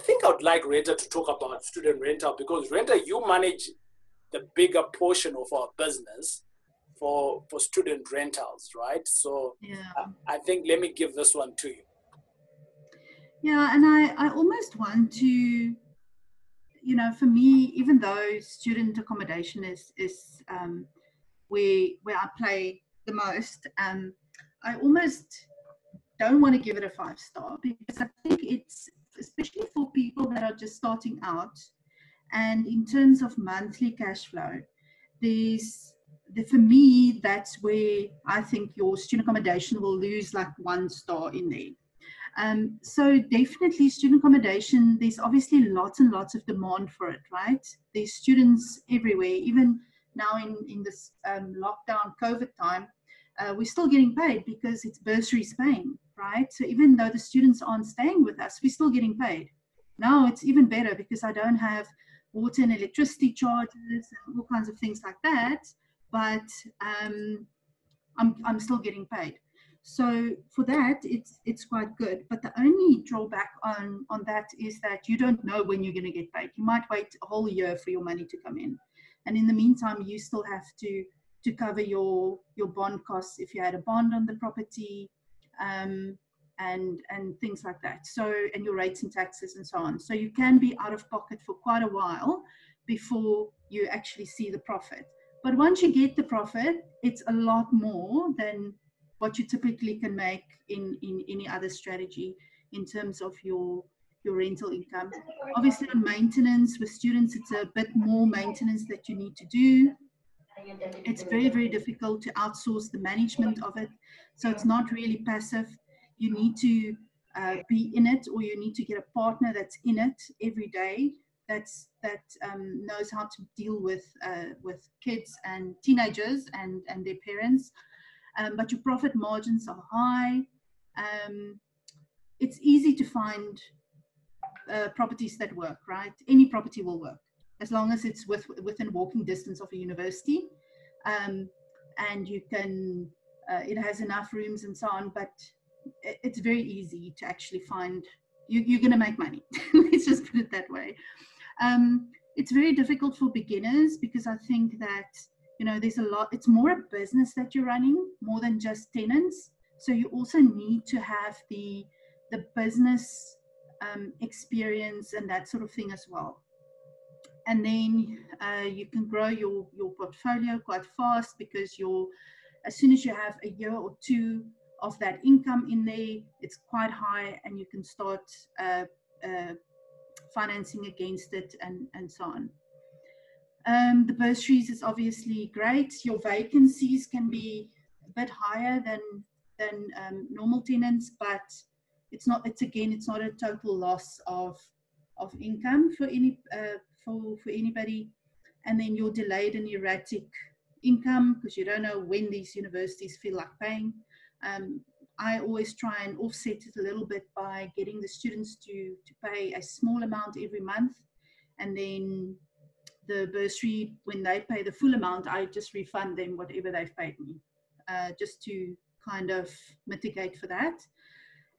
think I would like Renta to talk about student rental because Renta, you manage the bigger portion of our business for for student rentals, right? So yeah. I, I think let me give this one to you. Yeah, and I, I almost want to, you know, for me, even though student accommodation is is um, where where I play the most, um, I almost don't want to give it a five star because I think it's especially for people that are just starting out, and in terms of monthly cash flow, there's the, for me that's where I think your student accommodation will lose like one star in there. Um, so definitely student accommodation, there's obviously lots and lots of demand for it, right? There's students everywhere, even now in, in this um, lockdown COVID time, uh, we're still getting paid because it's bursaries paying, right? So even though the students aren't staying with us, we're still getting paid. Now it's even better because I don't have water and electricity charges and all kinds of things like that, but um, I'm, I'm still getting paid. So for that, it's it's quite good. But the only drawback on on that is that you don't know when you're going to get paid. You might wait a whole year for your money to come in, and in the meantime, you still have to to cover your your bond costs if you had a bond on the property, um, and and things like that. So and your rates and taxes and so on. So you can be out of pocket for quite a while before you actually see the profit. But once you get the profit, it's a lot more than what you typically can make in, in any other strategy in terms of your your rental income. Obviously on maintenance with students, it's a bit more maintenance that you need to do. It's very, very difficult to outsource the management of it. So it's not really passive. You need to uh, be in it or you need to get a partner that's in it every day that's that um, knows how to deal with uh, with kids and teenagers and and their parents um, but your profit margins are high. Um, it's easy to find uh, properties that work, right? Any property will work as long as it's with, within walking distance of a university. Um, and you can, uh, it has enough rooms and so on, but it's very easy to actually find, you, are going to make money. Let's just put it that way. Um, it's very difficult for beginners because I think that you know there's a lot it's more a business that you're running more than just tenants so you also need to have the the business um, experience and that sort of thing as well and then uh, you can grow your your portfolio quite fast because you're as soon as you have a year or two of that income in there it's quite high and you can start uh, uh, financing against it and and so on um, the bursaries is obviously great. Your vacancies can be a bit higher than than um, normal tenants, but it's not. It's again, it's not a total loss of of income for any uh, for for anybody. And then your delayed and erratic income because you don't know when these universities feel like paying. Um, I always try and offset it a little bit by getting the students to to pay a small amount every month, and then the bursary, when they pay the full amount, I just refund them whatever they've paid me, uh, just to kind of mitigate for that.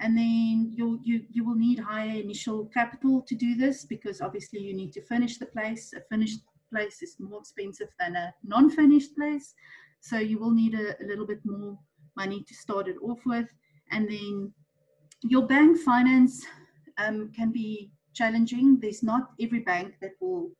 And then you you you will need higher initial capital to do this because obviously you need to furnish the place. A finished place is more expensive than a non-furnished place, so you will need a, a little bit more money to start it off with. And then your bank finance um, can be challenging. There's not every bank that will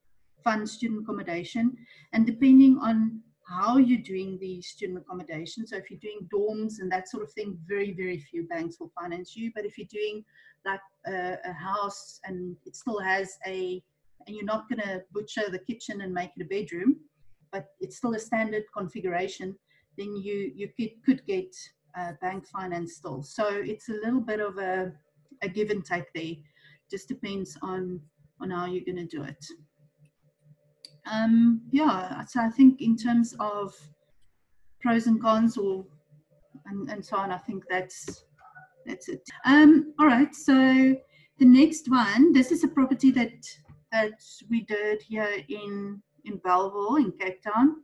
fund student accommodation. And depending on how you're doing the student accommodation, so if you're doing dorms and that sort of thing, very, very few banks will finance you. But if you're doing like a, a house and it still has a, and you're not going to butcher the kitchen and make it a bedroom, but it's still a standard configuration, then you, you could, could get uh, bank finance still. So it's a little bit of a, a give and take there. Just depends on, on how you're going to do it um, yeah, so I think in terms of pros and cons or and, and so on, I think that's that's it. Um, all right, so the next one, this is a property that that we did here in in Bellville in Cape Town,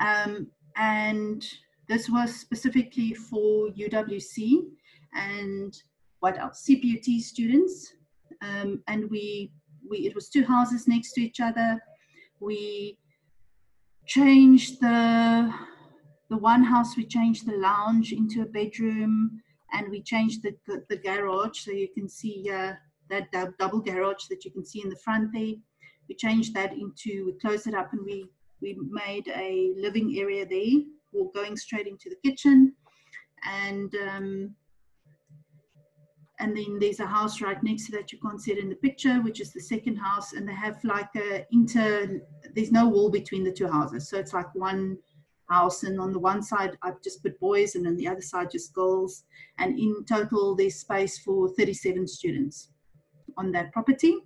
um, and this was specifically for UWC, and what else? CPUT students, um, and we we it was two houses next to each other. We changed the the one house. We changed the lounge into a bedroom, and we changed the the garage. So you can see uh, that double garage that you can see in the front there. We changed that into we closed it up and we we made a living area there, or going straight into the kitchen, and um, and then there's a house right next to that you can't see it in the picture which is the second house and they have like a inter there's no wall between the two houses. So it's like one house and on the one side i've just put boys and on the other side just girls. And in total there's space for 37 students on that property.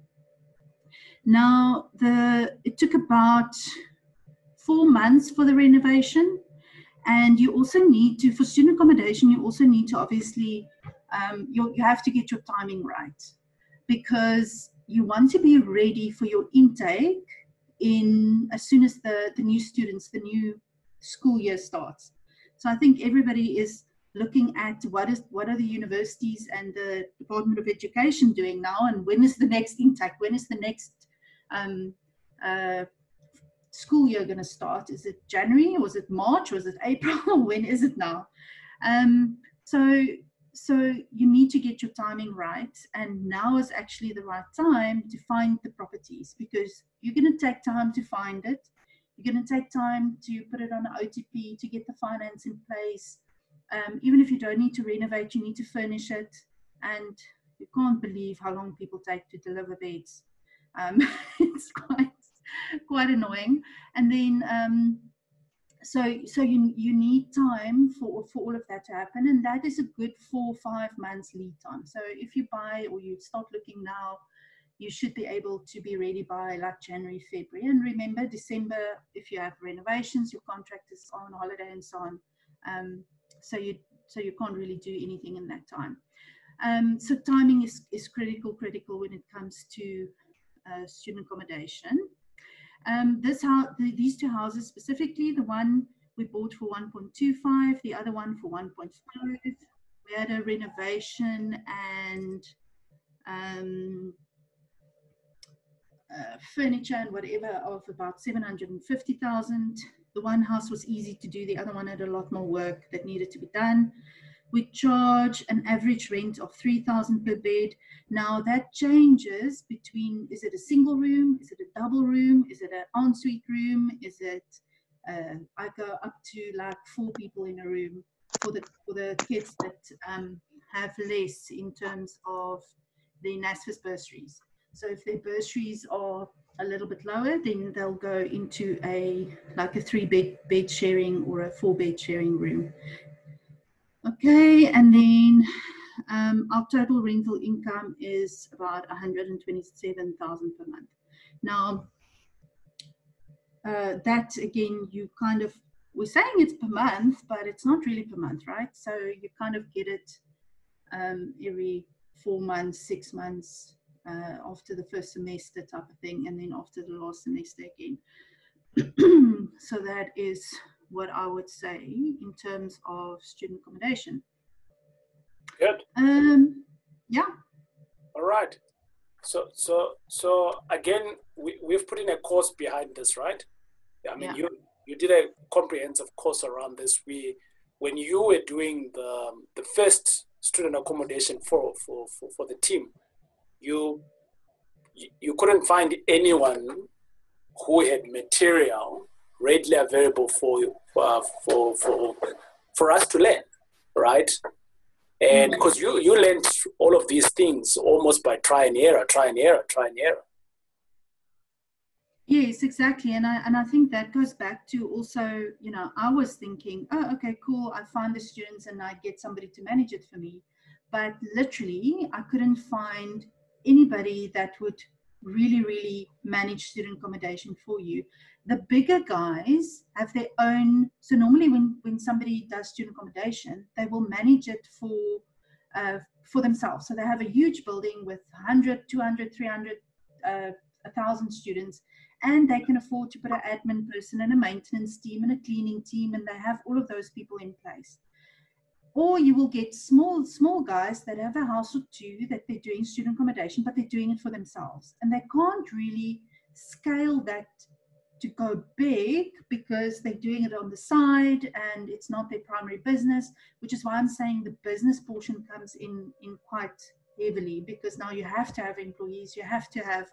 Now the it took about four months for the renovation. And you also need to for student accommodation you also need to obviously um, you, you have to get your timing right because you want to be ready for your intake in as soon as the, the new students, the new school year starts. So I think everybody is looking at what is what are the universities and the Department of Education doing now, and when is the next intake? When is the next um, uh, school year going to start? Is it January? Was it March? Was it April? when is it now? Um, so so you need to get your timing right and now is actually the right time to find the properties because you're going to take time to find it. You're going to take time to put it on otp to get the finance in place. Um, even if you don't need to renovate you need to furnish it and you can't believe how long people take to deliver beds. Um, it's quite quite annoying. And then um, so so you you need time for for all of that to happen and that is a good four five months lead time. So if you buy or you start looking now you should be able to be ready by like january february. And remember december if you have renovations your contractors are on holiday and so on um, so you so you can't really do anything in that time. Um, so timing is, is critical critical when it comes to uh, student accommodation um, this house, the, these two houses specifically, the one we bought for 1.25, the other one for 1.5. We had a renovation and um, uh, furniture and whatever of about 750,000. The one house was easy to do, the other one had a lot more work that needed to be done we charge an average rent of 3000 per bed. Now that changes between is it a single room? Is it a double room? Is it an ensuite room? Is it uh, i go up to like four people in a room for the for the kids that um, have less in terms of the NSFAS bursaries. So if their bursaries are a little bit lower, then they'll go into a like a three bed bed sharing or a four bed sharing room. Okay, and then um, our total rental income is about 127,000 per month. Now, uh, that again, you kind of, we're saying it's per month, but it's not really per month, right? So you kind of get it um, every four months, six months uh, after the first semester type of thing, and then after the last semester again. so that is what I would say in terms of student accommodation. Good. Um, yeah. All right. So, so, so again, we, we've put in a course behind this, right? I mean, yeah. you you did a comprehensive course around this. We, when you were doing the the first student accommodation for for for, for the team, you you couldn't find anyone who had material readily available for uh, for for for us to learn, right? And because mm-hmm. you you learned all of these things almost by try and error, try and error, try and error. Yes, exactly, and I and I think that goes back to also, you know, I was thinking, oh, okay, cool. I find the students and I get somebody to manage it for me, but literally, I couldn't find anybody that would really, really manage student accommodation for you the bigger guys have their own so normally when when somebody does student accommodation they will manage it for uh, for themselves. So they have a huge building with 100 200 300 uh, 1000 students and they can afford to put an admin person and a maintenance team and a cleaning team and they have all of those people in place. Or you will get small small guys that have a house or two that they're doing student accommodation but they're doing it for themselves. And they can't really scale that to go big because they're doing it on the side and it's not their primary business which is why i'm saying the business portion comes in in quite heavily because now you have to have employees you have to have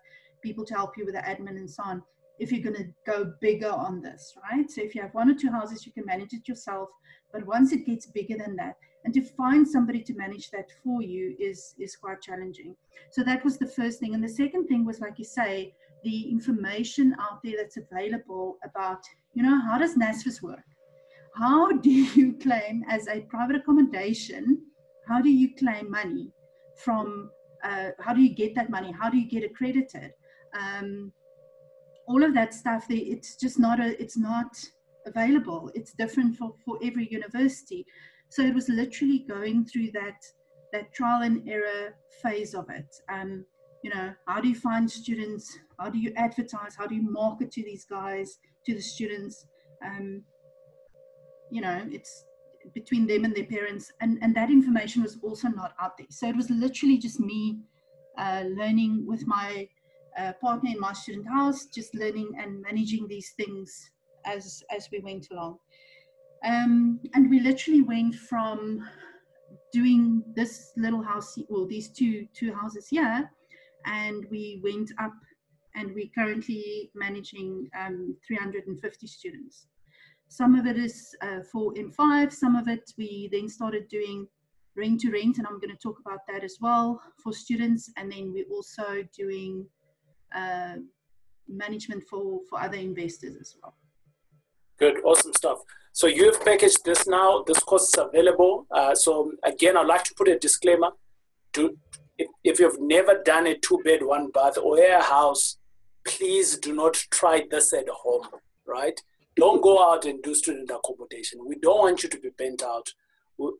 people to help you with the admin and so on if you're going to go bigger on this right? So if you have one or two houses you can manage it yourself but once it gets bigger than that, and to find somebody to manage that for you is is quite challenging. So that was the first thing. And the second thing was, like you say, the information out there that's available about, you know, how does NSFAS work? How do you claim as a private accommodation? How do you claim money from? Uh, how do you get that money? How do you get accredited? Um, all of that stuff. It's just not a. It's not available. It's different for, for every university. So it was literally going through that that trial and error phase of it. Um, you know, how do you find students? How do you advertise? How do you market to these guys, to the students? Um, you know, it's between them and their parents, and and that information was also not out there. So it was literally just me uh, learning with my uh, partner in my student house, just learning and managing these things as as we went along. Um, and we literally went from doing this little house, well, these two two houses here, and we went up, and we're currently managing um, 350 students. Some of it is uh, for M5, some of it we then started doing rent to rent, and I'm going to talk about that as well for students. And then we're also doing uh, management for, for other investors as well. Good, awesome stuff. So you've packaged this now. This course is available. Uh, so again, I'd like to put a disclaimer. To if, if you've never done a two-bed, one-bath or a house, please do not try this at home. Right? Don't go out and do student accommodation. We don't want you to be bent out.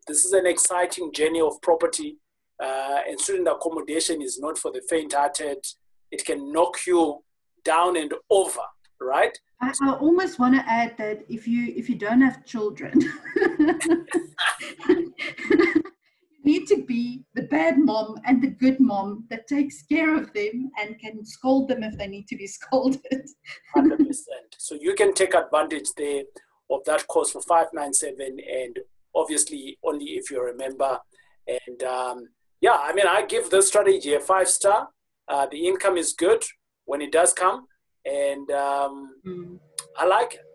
This is an exciting journey of property, uh, and student accommodation is not for the faint-hearted. It can knock you down and over right? I, I almost want to add that if you if you don't have children, you need to be the bad mom and the good mom that takes care of them and can scold them if they need to be scolded. Hundred percent. So you can take advantage there of that course for five nine seven, and obviously only if you're a member. And um, yeah, I mean, I give this strategy a five star. Uh, the income is good when it does come and um, mm. I like it.